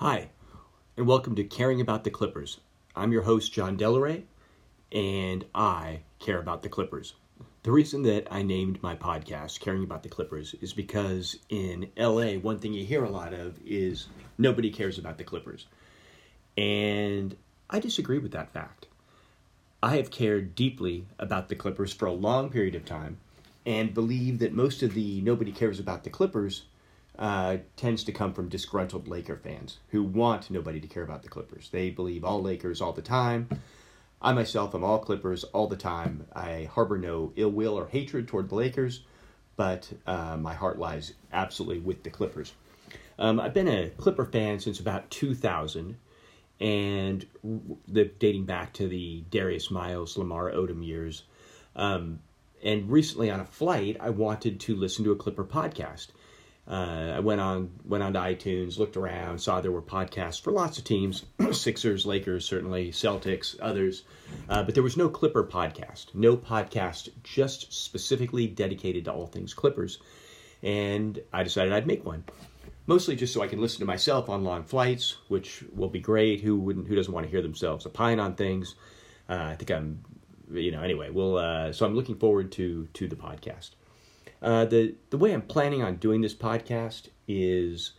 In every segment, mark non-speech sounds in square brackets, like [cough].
Hi, and welcome to Caring About the Clippers. I'm your host, John Delaray, and I care about the Clippers. The reason that I named my podcast Caring About the Clippers is because in LA, one thing you hear a lot of is nobody cares about the Clippers. And I disagree with that fact. I have cared deeply about the Clippers for a long period of time and believe that most of the nobody cares about the Clippers uh, tends to come from disgruntled Laker fans who want nobody to care about the Clippers. They believe all Lakers all the time. I myself am all Clippers all the time. I harbor no ill will or hatred toward the Lakers, but uh, my heart lies absolutely with the Clippers. Um, I've been a Clipper fan since about 2000, and the, dating back to the Darius Miles, Lamar Odom years. Um, and recently on a flight, I wanted to listen to a Clipper podcast. Uh, I went on went on to iTunes, looked around, saw there were podcasts for lots of teams: [clears throat] Sixers, Lakers, certainly Celtics, others. Uh, but there was no Clipper podcast, no podcast just specifically dedicated to all things Clippers. And I decided I'd make one, mostly just so I can listen to myself on long flights, which will be great. Who wouldn't? Who doesn't want to hear themselves opine on things? Uh, I think I'm, you know. Anyway, we'll. Uh, so I'm looking forward to to the podcast. Uh, the the way I'm planning on doing this podcast is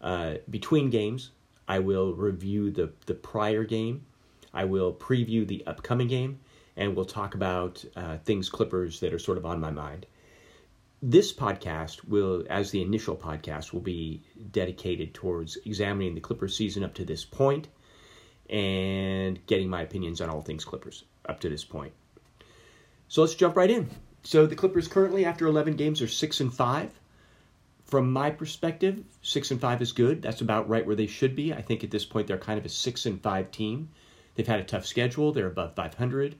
uh, between games. I will review the the prior game. I will preview the upcoming game, and we'll talk about uh, things Clippers that are sort of on my mind. This podcast will, as the initial podcast, will be dedicated towards examining the Clippers season up to this point and getting my opinions on all things Clippers up to this point. So let's jump right in. So the Clippers currently, after 11 games, are six and five. From my perspective, six and five is good. That's about right where they should be. I think at this point they're kind of a six and five team. They've had a tough schedule. They're above 500.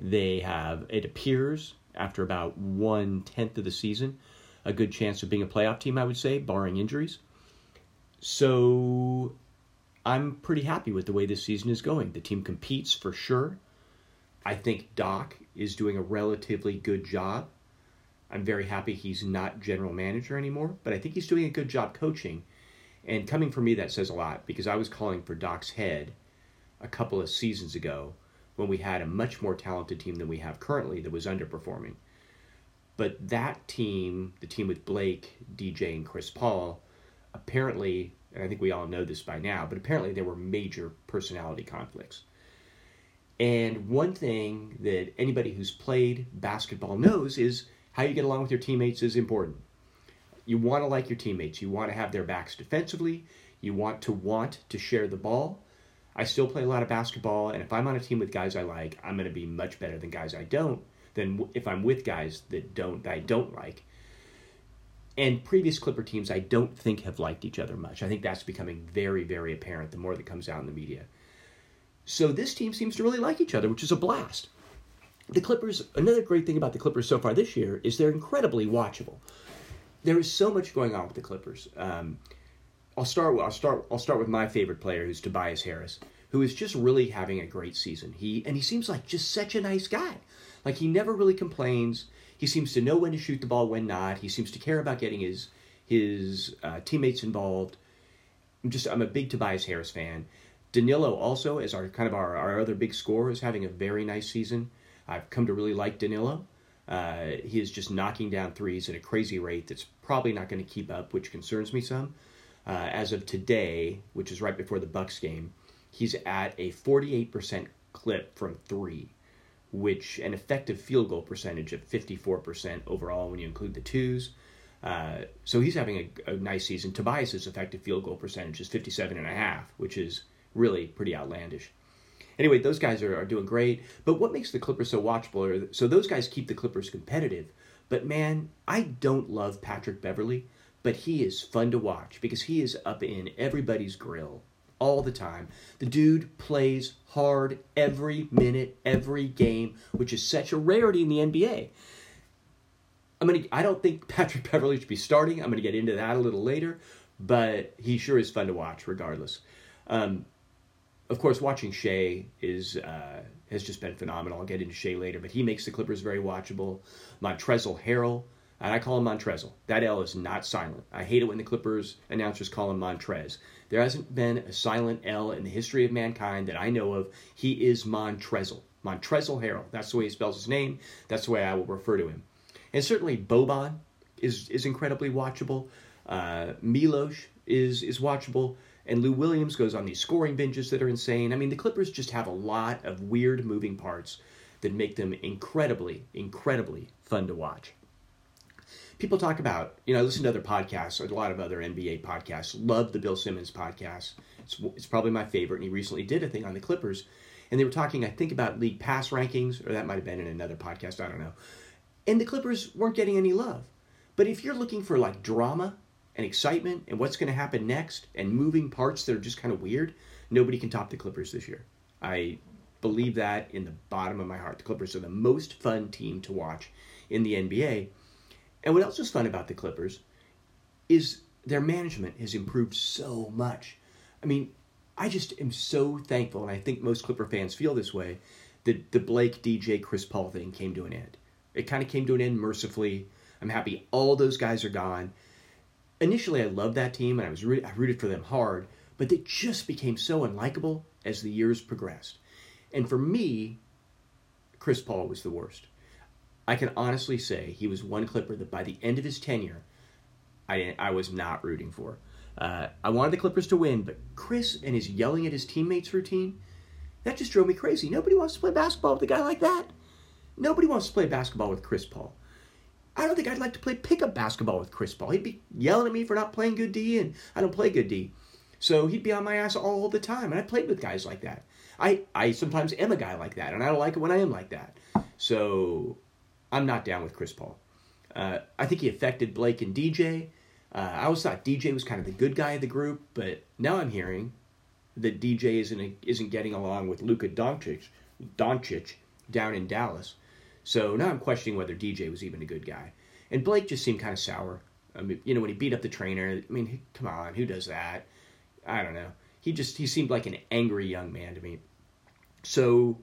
They have, it appears, after about one tenth of the season, a good chance of being a playoff team. I would say, barring injuries. So I'm pretty happy with the way this season is going. The team competes for sure. I think Doc is doing a relatively good job. I'm very happy he's not general manager anymore, but I think he's doing a good job coaching. And coming from me, that says a lot because I was calling for Doc's head a couple of seasons ago when we had a much more talented team than we have currently that was underperforming. But that team, the team with Blake, DJ, and Chris Paul, apparently, and I think we all know this by now, but apparently there were major personality conflicts. And one thing that anybody who's played basketball knows is how you get along with your teammates is important. You want to like your teammates. You want to have their backs defensively. You want to want to share the ball. I still play a lot of basketball, and if I'm on a team with guys I like, I'm going to be much better than guys I don't. Than if I'm with guys that don't that I don't like. And previous Clipper teams, I don't think have liked each other much. I think that's becoming very, very apparent the more that comes out in the media. So this team seems to really like each other, which is a blast. The Clippers, another great thing about the Clippers so far this year is they're incredibly watchable. There is so much going on with the Clippers. Um, I'll start. I'll start. I'll start with my favorite player, who's Tobias Harris, who is just really having a great season. He and he seems like just such a nice guy. Like he never really complains. He seems to know when to shoot the ball, when not. He seems to care about getting his his uh, teammates involved. I'm just I'm a big Tobias Harris fan. Danilo also, as our kind of our, our other big scorer, is having a very nice season. I've come to really like Danilo. Uh, he is just knocking down threes at a crazy rate that's probably not going to keep up, which concerns me some. Uh, as of today, which is right before the Bucks game, he's at a 48% clip from three, which an effective field goal percentage of 54% overall when you include the twos. Uh, so he's having a, a, nice season. Tobias's effective field goal percentage is 57.5, which is really pretty outlandish. Anyway, those guys are, are doing great. But what makes the Clippers so watchable? Are, so those guys keep the Clippers competitive. But man, I don't love Patrick Beverley, but he is fun to watch because he is up in everybody's grill all the time. The dude plays hard every minute, every game, which is such a rarity in the NBA. I'm gonna. I don't think [laughs] Patrick Beverley should be starting. I'm gonna get into that a little later, but he sure is fun to watch, regardless. Um, of course, watching Shai is uh, has just been phenomenal. I'll get into Shai later, but he makes the Clippers very watchable. Montrezl Harrell and I call him Montrezl. That L is not silent. I hate it when the Clippers announcers call him Montrez. There hasn't been a silent L in the history of mankind that I know of. He is Montrezl. Montrezl Harrell. That's the way he spells his name. That's the way I will refer to him. And certainly Boban is is incredibly watchable. Uh, Milos is is watchable. And Lou Williams goes on these scoring binges that are insane. I mean, the Clippers just have a lot of weird moving parts that make them incredibly, incredibly fun to watch. People talk about, you know, I listen to other podcasts, a lot of other NBA podcasts. Love the Bill Simmons podcast. It's, it's probably my favorite, and he recently did a thing on the Clippers. And they were talking, I think, about league pass rankings, or that might have been in another podcast, I don't know. And the Clippers weren't getting any love. But if you're looking for like drama and excitement and what's going to happen next and moving parts that are just kind of weird, nobody can top the Clippers this year. I believe that in the bottom of my heart. The Clippers are the most fun team to watch in the NBA. And what else is fun about the Clippers is their management has improved so much. I mean, I just am so thankful, and I think most Clipper fans feel this way, that the Blake, DJ, Chris Paul thing came to an end. It kind of came to an end mercifully. I'm happy all those guys are gone. Initially, I loved that team and I was I rooted for them hard, but they just became so unlikable as the years progressed. And for me, Chris Paul was the worst. I can honestly say he was one Clipper that by the end of his tenure, I I was not rooting for. Uh, I wanted the Clippers to win, but Chris and his yelling at his teammates routine, that just drove me crazy. Nobody wants to play basketball with a guy like that. Nobody wants to play basketball with Chris Paul. I don't think I'd like to play pickup basketball with Chris Paul. He'd be yelling at me for not playing good D, and I don't play good D. So he'd be on my ass all the time. And I played with guys like that. I, I sometimes am a guy like that, and I don't like it when I am like that. So I'm not down with Chris Paul. Uh, I think he affected Blake and DJ. Uh, I always thought DJ was kind of the good guy of the group, but now I'm hearing that DJ isn't isn't getting along with Luka Doncic, Doncic down in Dallas. So now I'm questioning whether DJ was even a good guy. And Blake just seemed kind of sour. I mean, you know, when he beat up the trainer, I mean, come on, who does that? I don't know. He just he seemed like an angry young man to me. So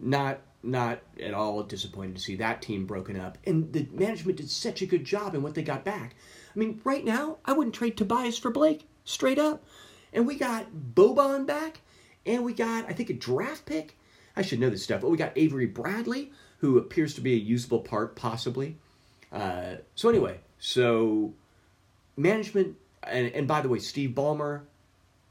not not at all disappointed to see that team broken up. And the management did such a good job in what they got back. I mean, right now, I wouldn't trade Tobias for Blake, straight up. And we got Boban back, and we got, I think, a draft pick. I should know this stuff, but we got Avery Bradley, who appears to be a usable part, possibly. Uh, so anyway, so management, and, and by the way, Steve Ballmer,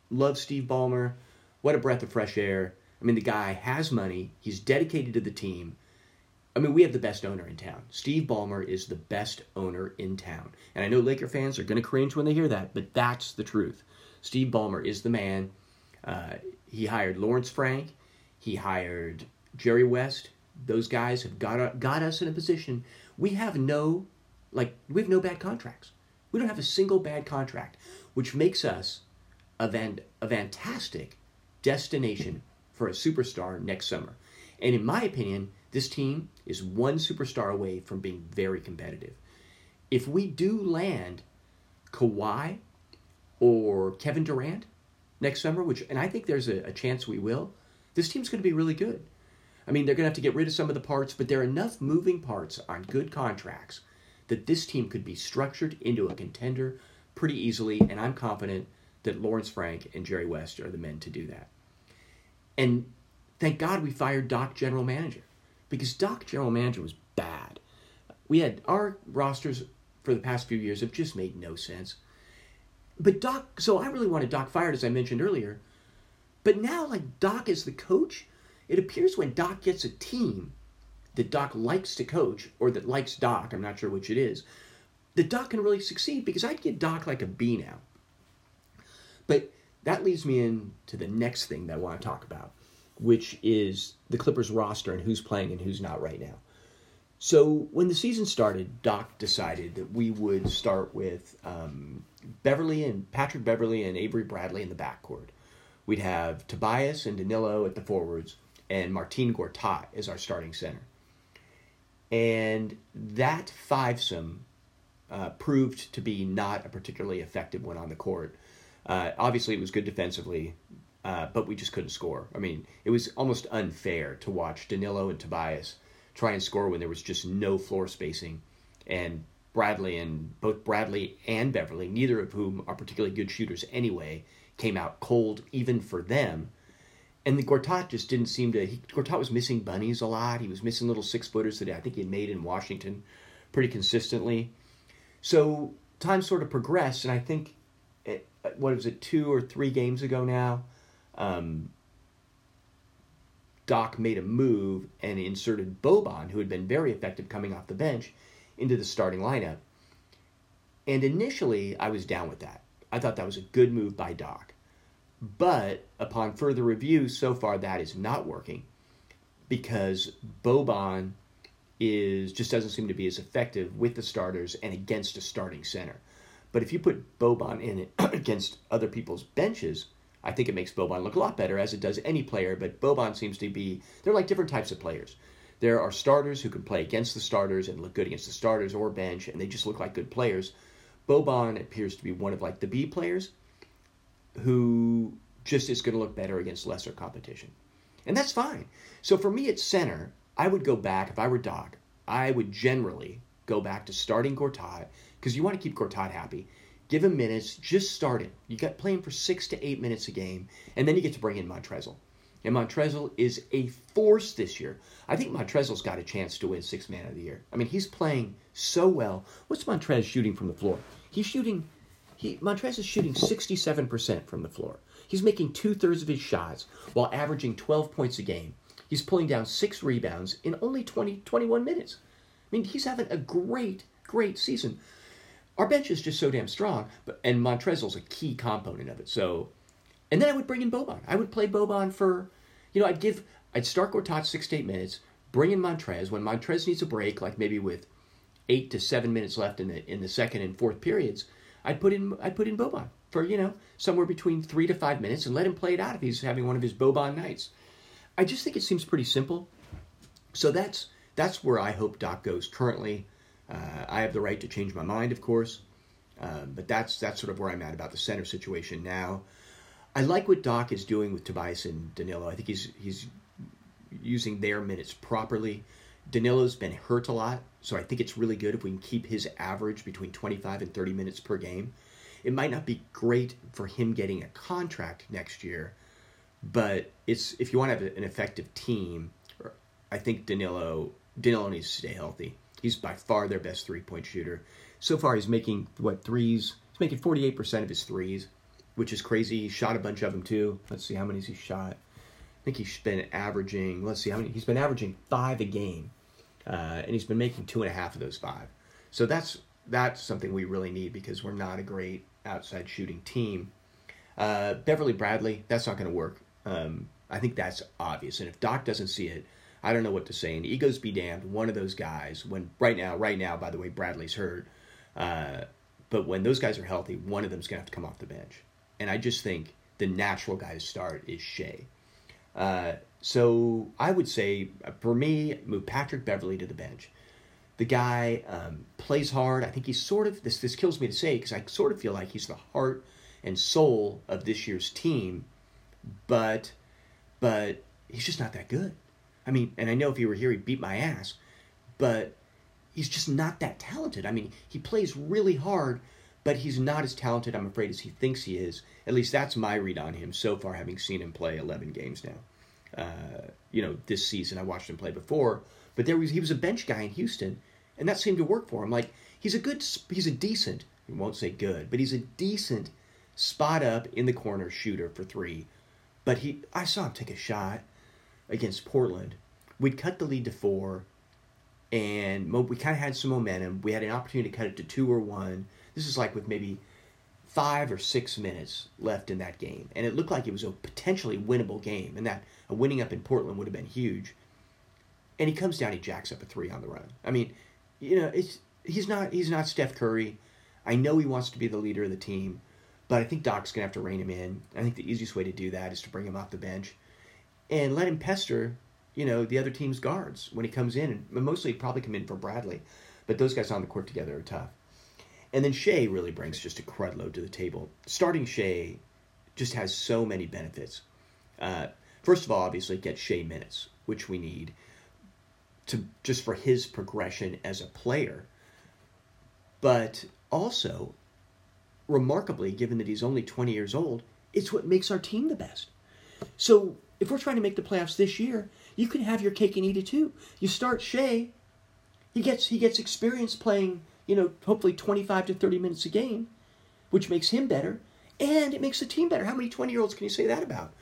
love Steve Ballmer. What a breath of fresh air. I mean, the guy has money. He's dedicated to the team. I mean, we have the best owner in town. Steve Ballmer is the best owner in town. And I know Laker fans are going to cringe when they hear that, but that's the truth. Steve Ballmer is the man. Uh, he hired Lawrence Frank. He hired Jerry West, those guys have got uh, got us in a position we have no like we have no bad contracts. We don't have a single bad contract, which makes us a van, a fantastic destination for a superstar next summer. And in my opinion, this team is one superstar away from being very competitive. If we do land Kawhi or Kevin Durant next summer, which and I think there's a, a chance we will, this team's going to be really good. I mean, they're going to have to get rid of some of the parts, but there are enough moving parts on good contracts that this team could be structured into a contender pretty easily, and I'm confident that Lawrence Frank and Jerry West are the men to do that. And thank God we fired Doc general manager because Doc general manager was bad. We had our rosters for the past few years have just made no sense. But Doc, so I really wanted Doc fired, as I mentioned earlier. But now, like Doc is the coach, it appears when Doc gets a team that Doc likes to coach, or that likes Doc, I'm not sure which it is, that Doc can really succeed because I'd give Doc like a B now. But that leads me into the next thing that I want to talk about, which is the Clippers roster and who's playing and who's not right now. So when the season started, Doc decided that we would start with um, Beverley and Patrick Beverley and Avery Bradley in the backcourt. We'd have Tobias and Danilo at the forwards, and Martin Gortat is our starting center. And that fivesome uh, proved to be not a particularly effective one on the court. Uh, obviously, it was good defensively, uh, but we just couldn't score. I mean, it was almost unfair to watch Danilo and Tobias try and score when there was just no floor spacing. And Bradley and both Bradley and Beverley, neither of whom are particularly good shooters anyway, came out cold even for them. And the Gortat just didn't seem to. He, Gortat was missing bunnies a lot. He was missing little six footers that I think he had made in Washington pretty consistently. So time sort of progressed, and I think, it, what was it, two or three games ago now, um, Doc made a move and inserted Boban, who had been very effective coming off the bench, into the starting lineup. And initially, I was down with that. I thought that was a good move by Doc. But upon further review, so far that is not working because Boban is just doesn't seem to be as effective with the starters and against a starting center. But if you put Boban in it [clears throat] against other people's benches, I think it makes Boban look a lot better, as it does any player. But Boban seems to be, they're like different types of players. There are starters who can play against the starters and look good against the starters or bench, and they just look like good players. Boban appears to be one of like the B players who just is going to look better against lesser competition. And that's fine. So for me at center, I would go back, if I were Doc, I would generally go back to starting Gortat because you want to keep Gortat happy. Give him minutes, just start him. You got playing for six to eight minutes a game, and then you get to bring in Montrezl. And Montrezl is a force this year. I think Montrezl's got a chance to win Six Man of the Year. I mean, he's playing so well. What's Montrez shooting from the floor? He's shooting. He Montrez is shooting 67% from the floor. He's making two thirds of his shots while averaging 12 points a game. He's pulling down six rebounds in only 20, 21 minutes. I mean, he's having a great, great season. Our bench is just so damn strong, but and Montrezl's a key component of it. So, and then I would bring in Boban. I would play Boban for, you know, I'd give, I'd start Gortat six to eight minutes, bring in Montrez when Montrez needs a break, like maybe with eight to seven minutes left in the in the second and fourth periods. I'd put in I'd put in Boban for you know somewhere between three to five minutes and let him play it out if he's having one of his Boban nights. I just think it seems pretty simple. So that's that's where I hope Doc goes currently. Uh, I have the right to change my mind, of course, um, but that's that's sort of where I'm at about the center situation now. I like what Doc is doing with Tobias and Danilo. I think he's he's using their minutes properly. Danilo's been hurt a lot, so I think it's really good if we can keep his average between 25 and 30 minutes per game. It might not be great for him getting a contract next year, but it's if you want to have an effective team, I think Danilo Danilo needs to stay healthy. He's by far their best three point shooter. So far, he's making what threes? He's making 48% of his threes, which is crazy. He shot a bunch of them too. Let's see how many he shot. I think he's been averaging. Let's see how many. He's been averaging five a game, uh, and he's been making two and a half of those five. So that's that's something we really need because we're not a great outside shooting team. Uh, Beverley Bradley, that's not going to work. Um, I think that's obvious. And if Doc doesn't see it, I don't know what to say. And egos be damned. One of those guys, when right now, right now, by the way, Bradley's hurt. Uh, but when those guys are healthy, one of them's gonna have to come off the bench. And I just think the natural guy to start is Shai. Uh, so I would say uh, for me, move Patrick Beverley to the bench. The guy um, plays hard. I think he's sort of this. This kills me to say because I sort of feel like he's the heart and soul of this year's team, but but he's just not that good. I mean, and I know if he were here, he'd beat my ass, but he's just not that talented. I mean, he plays really hard, but he's not as talented, I'm afraid, as he thinks he is. At least that's my read on him so far, having seen him play 11 games now. Uh, you know, this season I watched him play before, but there was he was a bench guy in Houston, and that seemed to work for him. Like he's a good, he's a decent, he won't say good, but he's a decent spot up in the corner shooter for three. But he, I saw him take a shot against Portland. We'd cut the lead to four, and we kind of had some momentum. We had an opportunity to cut it to two or one. This is like with maybe five or six minutes left in that game, and it looked like it was a potentially winnable game, and that a winning up in Portland would have been huge. And he comes down, he jacks up a three on the run. I mean, you know, it's he's not he's not Steph Curry. I know he wants to be the leader of the team, but I think Doc's gonna have to rein him in. I think the easiest way to do that is to bring him off the bench and let him pester, you know, the other team's guards when he comes in. And mostly probably come in for Bradley, but those guys on the court together are tough. And then Shai really brings just a crud load to the table. Starting Shai just has so many benefits. Uh, first of all, obviously, get Shai minutes, which we need to just for his progression as a player. But also, remarkably, given that he's only 20 years old, it's what makes our team the best. So if we're trying to make the playoffs this year, you can have your cake and eat it too. You start Shai, he gets he gets experience playing, you know, hopefully 25 to 30 minutes a game, which makes him better, and it makes the team better. How many 20 year olds can you say that about?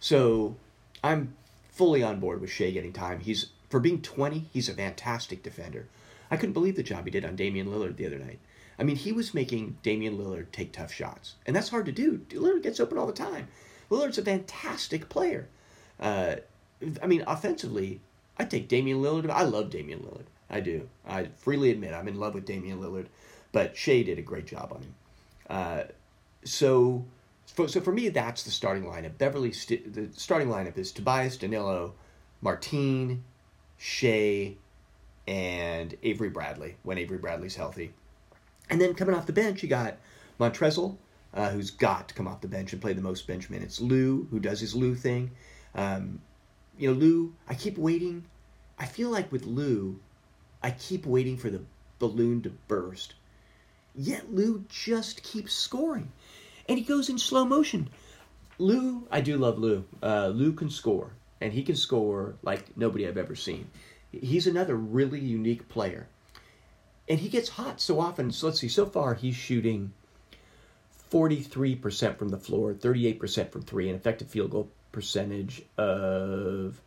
So I'm fully on board with Shai getting time. He's for being 20, he's a fantastic defender. I couldn't believe the job he did on Damian Lillard the other night. I mean, he was making Damian Lillard take tough shots, and that's hard to do. Lillard gets open all the time. Lillard's a fantastic player. Uh, I mean, offensively, I take Damian Lillard. I love Damian Lillard. I do. I freely admit I'm in love with Damian Lillard, but Shai did a great job on him. Uh, so, so for me, that's the starting lineup. Beverley, st- the starting lineup is Tobias, Danilo, Martine, Shai, and Avery Bradley when Avery Bradley's healthy. And then coming off the bench, you got Montrezl, uh, who's got to come off the bench and play the most bench minutes. Lou, who does his Lou thing. Um, you know, Lou, I keep waiting. I feel like with Lou, I keep waiting for the balloon to burst. Yet Lou just keeps scoring. And he goes in slow motion. Lou, I do love Lou. Uh, Lou can score, and he can score like nobody I've ever seen. He's another really unique player. And he gets hot so often. So let's see, so far he's shooting 43% from the floor, 38% from three, an effective field goal percentage of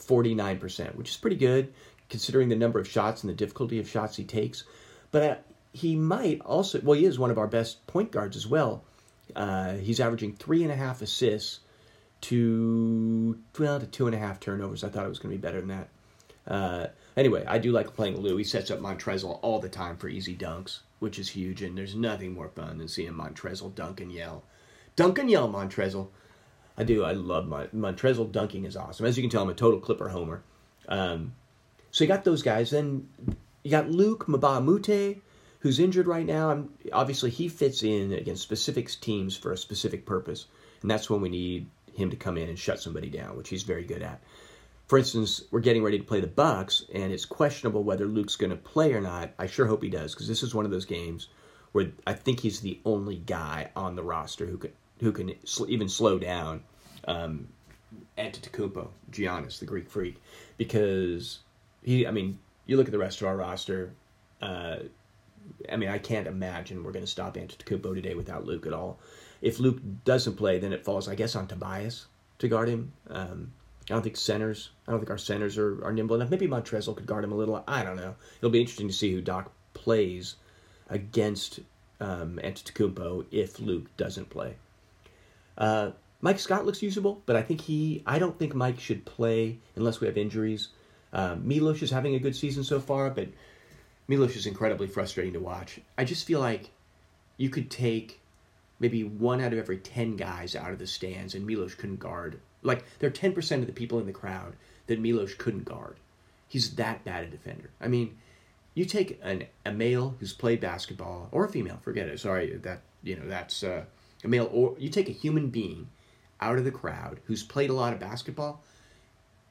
49%, which is pretty good considering the number of shots and the difficulty of shots he takes. But uh, he might also, well, he is one of our best point guards as well. Uh, he's averaging three and a half assists to, well, to two and a half turnovers. I thought it was going to be better than that. Uh, anyway, I do like playing Lou. He sets up Montrezl all the time for easy dunks, which is huge, and there's nothing more fun than seeing Montrezl dunk and yell. Dunk and yell, Montrezl. I do. I love my Montrezl dunking is awesome. As you can tell, I'm a total Clipper homer. Um, so you got those guys. Then you got Luke Moute, who's injured right now. I'm, obviously, he fits in against specific teams for a specific purpose, and that's when we need him to come in and shut somebody down, which he's very good at. For instance, we're getting ready to play the Bucks, and it's questionable whether Luke's going to play or not. I sure hope he does, because this is one of those games where I think he's the only guy on the roster who can who can even slow down um, Antetokounmpo, Giannis, the Greek freak, because he. I mean, you look at the rest of our roster. Uh, I mean, I can't imagine we're going to stop Antetokounmpo today without Luke at all. If Luke doesn't play, then it falls, I guess, on Tobias to guard him. Um, I don't think centers. I don't think our centers are, are nimble enough. Maybe Montrezl could guard him a little. I don't know. It'll be interesting to see who Doc plays against um, Antetokounmpo if Luke doesn't play. Uh, Mike Scott looks usable, but I think he. I don't think Mike should play unless we have injuries. Um, Milos is having a good season so far, but Milos is incredibly frustrating to watch. I just feel like you could take maybe one out of every ten guys out of the stands, and Milos couldn't guard. Like there are ten percent of the people in the crowd that Milos couldn't guard. He's that bad a defender. I mean, you take an a male who's played basketball or a female, forget it. Sorry, that you know that's uh, a male, or you take a human being out of the crowd who's played a lot of basketball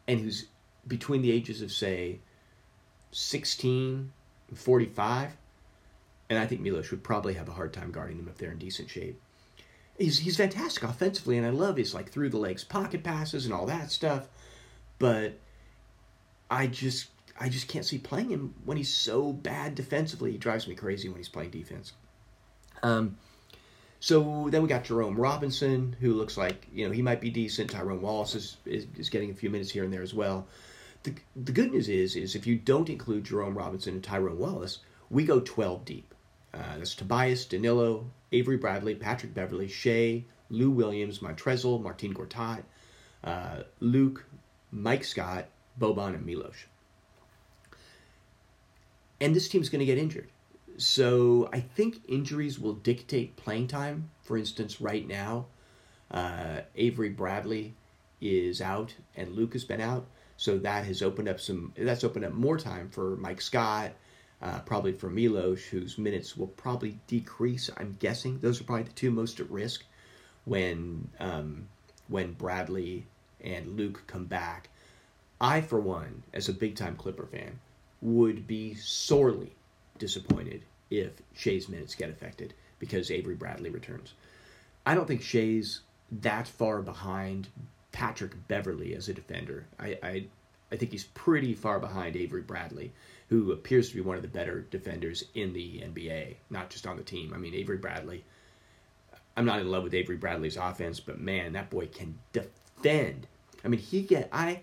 and who's between the ages of say 16 and 45 and I think Milos would probably have a hard time guarding them if they're in decent shape. He's he's fantastic offensively, and I love his like through the legs pocket passes and all that stuff. But I just I just can't see playing him when he's so bad defensively. He drives me crazy when he's playing defense. Um, so then we got Jerome Robinson, who looks like you know he might be decent. Tyrone Wallace is, is, is getting a few minutes here and there as well. The the good news is is if you don't include Jerome Robinson and Tyrone Wallace, we go twelve deep. Uh, that's Tobias, Danilo, Avery Bradley, Patrick Beverley, Shai, Lou Williams, Montrezl, Martin Gortat, uh, Luke, Mike Scott, Boban, and Milos. And this team's going to get injured. So I think injuries will dictate playing time. For instance, right now, uh, Avery Bradley is out and Luke has been out. So that has opened up some. That's opened up more time for Mike Scott, uh, probably for Milos, whose minutes will probably decrease. I'm guessing those are probably the two most at risk when um, when Bradley and Luke come back. I, for one, as a big time Clipper fan, would be sorely disappointed if Shai's minutes get affected because Avery Bradley returns. I don't think Shai's that far behind Patrick Beverley as a defender. I, I I think he's pretty far behind Avery Bradley, who appears to be one of the better defenders in the NBA, not just on the team. I mean, Avery Bradley. I'm not in love with Avery Bradley's offense, but man, that boy can defend. I mean, he get I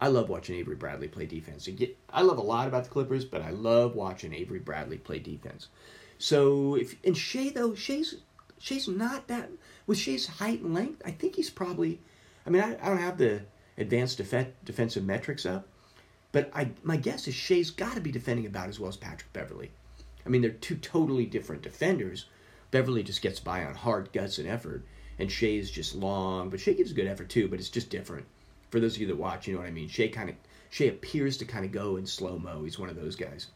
I love watching Avery Bradley play defense. I love a lot about the Clippers, but I love watching Avery Bradley play defense. So if and Shai though Shai's Shai's not that with Shai's height and length. I think he's probably. I mean, I, I don't have the advanced def- defensive metrics up, but I my guess is Shai's got to be defending about as well as Patrick Beverley. I mean, they're two totally different defenders. Beverley just gets by on hard guts and effort, and Shai's just long, but Shai gives a good effort too, but it's just different for those of you that watch, you know what I mean. Shai kind of Shai appears to kind of go in slow mo. He's one of those guys.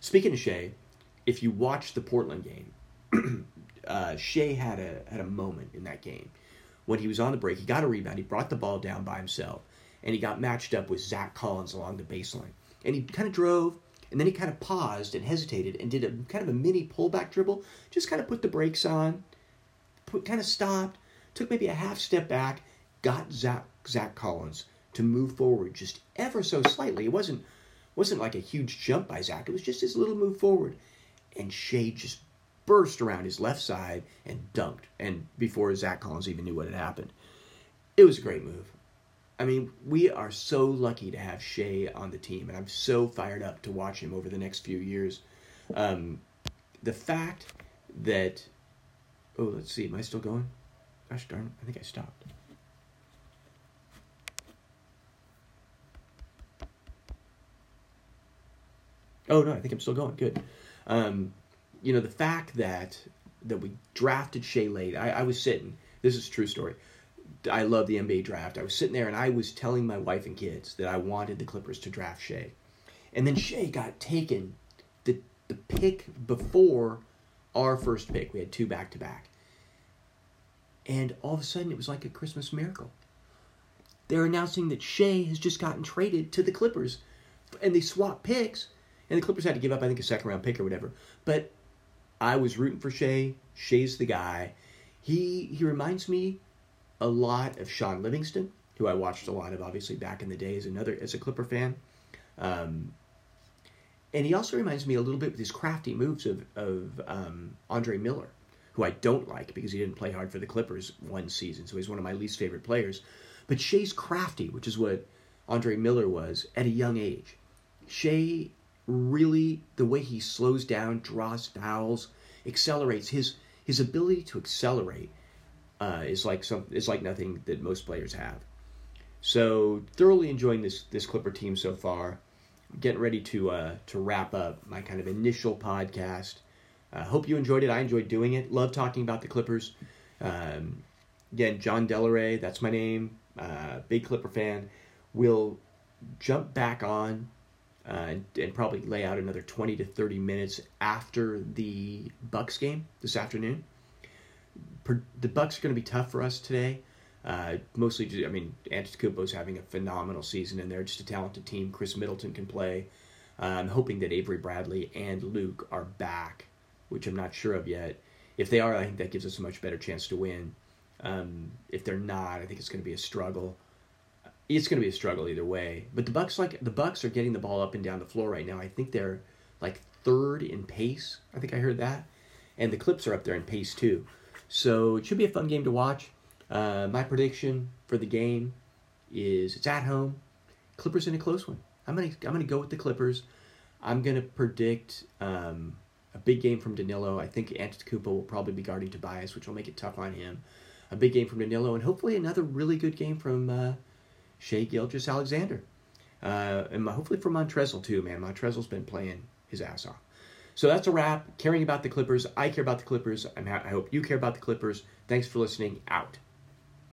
Speaking of Shai, if you watch the Portland game, [clears throat] uh, Shai had a had a moment in that game when he was on the break. He got a rebound. He brought the ball down by himself, and he got matched up with Zach Collins along the baseline. And he kind of drove, and then he kind of paused and hesitated and did a kind of a mini pullback dribble. Just kind of put the brakes on, put kind of stopped, took maybe a half step back, got Zach Zach Collins to move forward just ever so slightly. It wasn't wasn't like a huge jump by Zach. It was just his little move forward, and Shai just burst around his left side and dunked. And before Zach Collins even knew what had happened, it was a great move. I mean, we are so lucky to have Shai on the team, and I'm so fired up to watch him over the next few years. Um, the fact that, oh, let's see, am I still going? Gosh darn, I think I stopped. Oh no, I think I'm still going. Good. Um, you know the fact that that we drafted Shai late. I, I was sitting. This is true story. I love the NBA draft. I was sitting there and I was telling my wife and kids that I wanted the Clippers to draft Shai, and then Shai got taken the the pick before our first pick. We had two back to back, and all of a sudden it was like a Christmas miracle. They're announcing that Shai has just gotten traded to the Clippers, and they swap picks and the Clippers had to give up, I think, a second round pick or whatever. But I was rooting for Shai. Shai's the guy. He he reminds me a lot of Shaun Livingston, who I watched a lot of, obviously back in the day as another as a Clipper fan. Um, and he also reminds me a little bit with his crafty moves of of um, Andre Miller, who I don't like because he didn't play hard for the Clippers one season, so he's one of my least favorite players. But Shai's crafty, which is what Andre Miller was at a young age. Shai really the way he slows down, draws fouls, accelerates his his ability to accelerate uh, is like some is like nothing that most players have. So thoroughly enjoying this this Clipper team so far. Getting ready to uh, to wrap up my kind of initial podcast. Uh, hope you enjoyed it. I enjoyed doing it. Love talking about the Clippers. Um, again, John Delaray, that's my name. Uh, big Clipper fan. We'll jump back on uh, and, and, probably lay out another 20 to 30 minutes after the Bucks game this afternoon. Per, the Bucks are going to be tough for us today. Uh, mostly, I mean, Antetokounmpo's having a phenomenal season, and they're just a talented team. Khris Middleton can play. Uh, I'm hoping that Avery Bradley and Luke are back, which I'm not sure of yet. If they are, I think that gives us a much better chance to win. Um, if they're not, I think it's going to be a struggle it's going to be a struggle either way. But the Bucks like the Bucks are getting the ball up and down the floor right now. I think they're like third in pace. I think I heard that, and the Clips are up there in pace too. So it should be a fun game to watch. Uh, my prediction for the game is it's at home. Clippers in a close one. I'm gonna I'm gonna go with the Clippers. I'm gonna predict um, a big game from Danilo. I think Antetokounmpo will probably be guarding Tobias, which will make it tough on him. A big game from Danilo, and hopefully another really good game from. Uh, Shai Gilgeous-Alexander. Uh, and hopefully for Montrezl too, man. Montrezl's been playing his ass off. So that's a wrap. Caring about the Clippers. I care about the Clippers. Ha- I hope you care about the Clippers. Thanks for listening. Out.